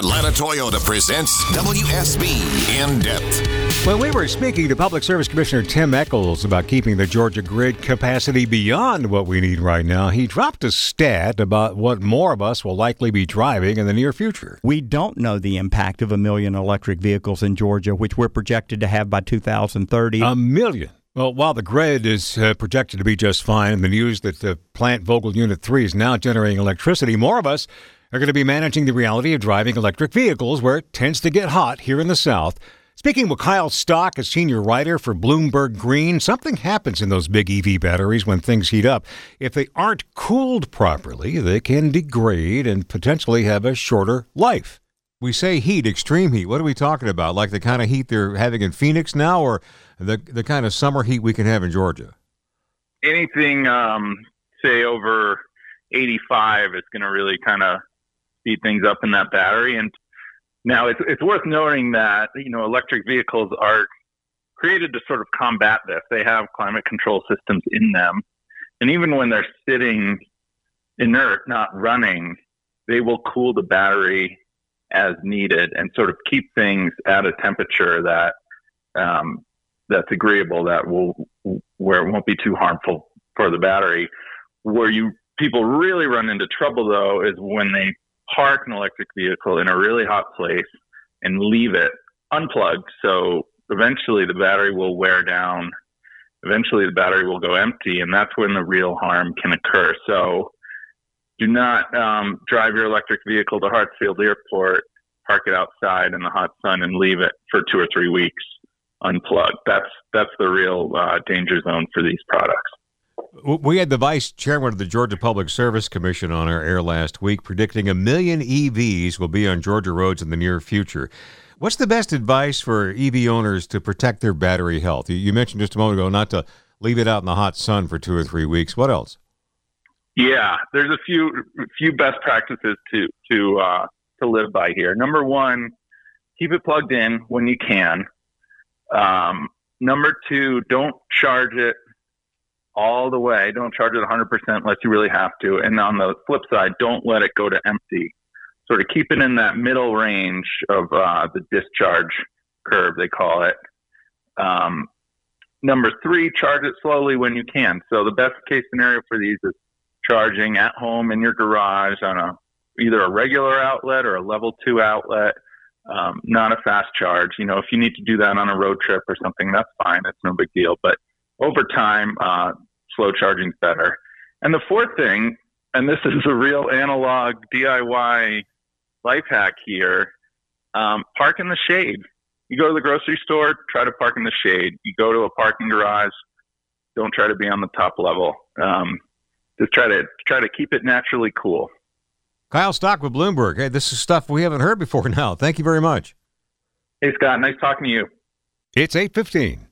Atlanta Toyota presents WSB In Depth. When we were speaking to Public Service Commissioner Tim Echols about keeping the Georgia grid capacity beyond what we need right now, he dropped a stat about what more of us will likely be driving in the near future. We don't know the impact of a million electric vehicles in Georgia, which we're projected to have by 2030. A million. Well, while the grid is uh, projected to be just fine, and the news that the plant Vogtle Unit 3 is now generating electricity, more of us are going to be managing the reality of driving electric vehicles where it tends to get hot here in the South. Speaking with Kyle Stock, a senior writer for Bloomberg Green, something happens in those big EV batteries when things heat up. If they aren't cooled properly, they can degrade and potentially have a shorter life. We say heat, extreme heat. What are we talking about? Like the kind of heat they're having in Phoenix now, or the the kind of summer heat we can have in Georgia? Anything, um, say over 85 is going to really kind of speed things up in that battery. And now it's, it's worth noting that, you know, electric vehicles are created to sort of combat this. They have climate control systems in them. And even when they're sitting inert, not running, they will cool the battery as needed and sort of keep things at a temperature that um, that's agreeable, that will where it won't be too harmful for the battery. Where you people really run into trouble though is when they park an electric vehicle in a really hot place and leave it unplugged. So eventually the battery will wear down. Eventually the battery will go empty, and that's when the real harm can occur. So do not um, drive your electric vehicle to Hartsfield Airport, park it outside in the hot sun, and leave it for two or three weeks unplugged. That's that's the real uh, danger zone for these products. We had the vice chairman of the Georgia Public Service Commission on our air last week predicting a million EVs will be on Georgia roads in the near future. What's the best advice for EV owners to protect their battery health? You mentioned just a moment ago not to leave it out in the hot sun for two or three weeks. What else? Yeah, there's a few few best practices to to uh, to live by here. Number one, keep it plugged in when you can. Um, number two, don't charge it all the way. Don't charge it 100% unless you really have to. And on the flip side, don't let it go to empty. Sort of keep it in that middle range of uh, the discharge curve, they call it. Um, number three, charge it slowly when you can. So the best case scenario for these is charging at home in your garage on a either a regular outlet or a level two outlet, um, not a fast charge. You know, if you need to do that on a road trip or something, that's fine. It's no big deal. But over time, uh, slow charging is better. And the fourth thing, and this is a real analog DIY life hack here, um, park in the shade. You go to the grocery store, try to park in the shade. You go to a parking garage, don't try to be on the top level. Um, just try to try to keep it naturally cool. Kyle Stock with Bloomberg. Hey, this is stuff we haven't heard before now. Thank you very much. Hey, Scott. Nice talking to you. It's 815.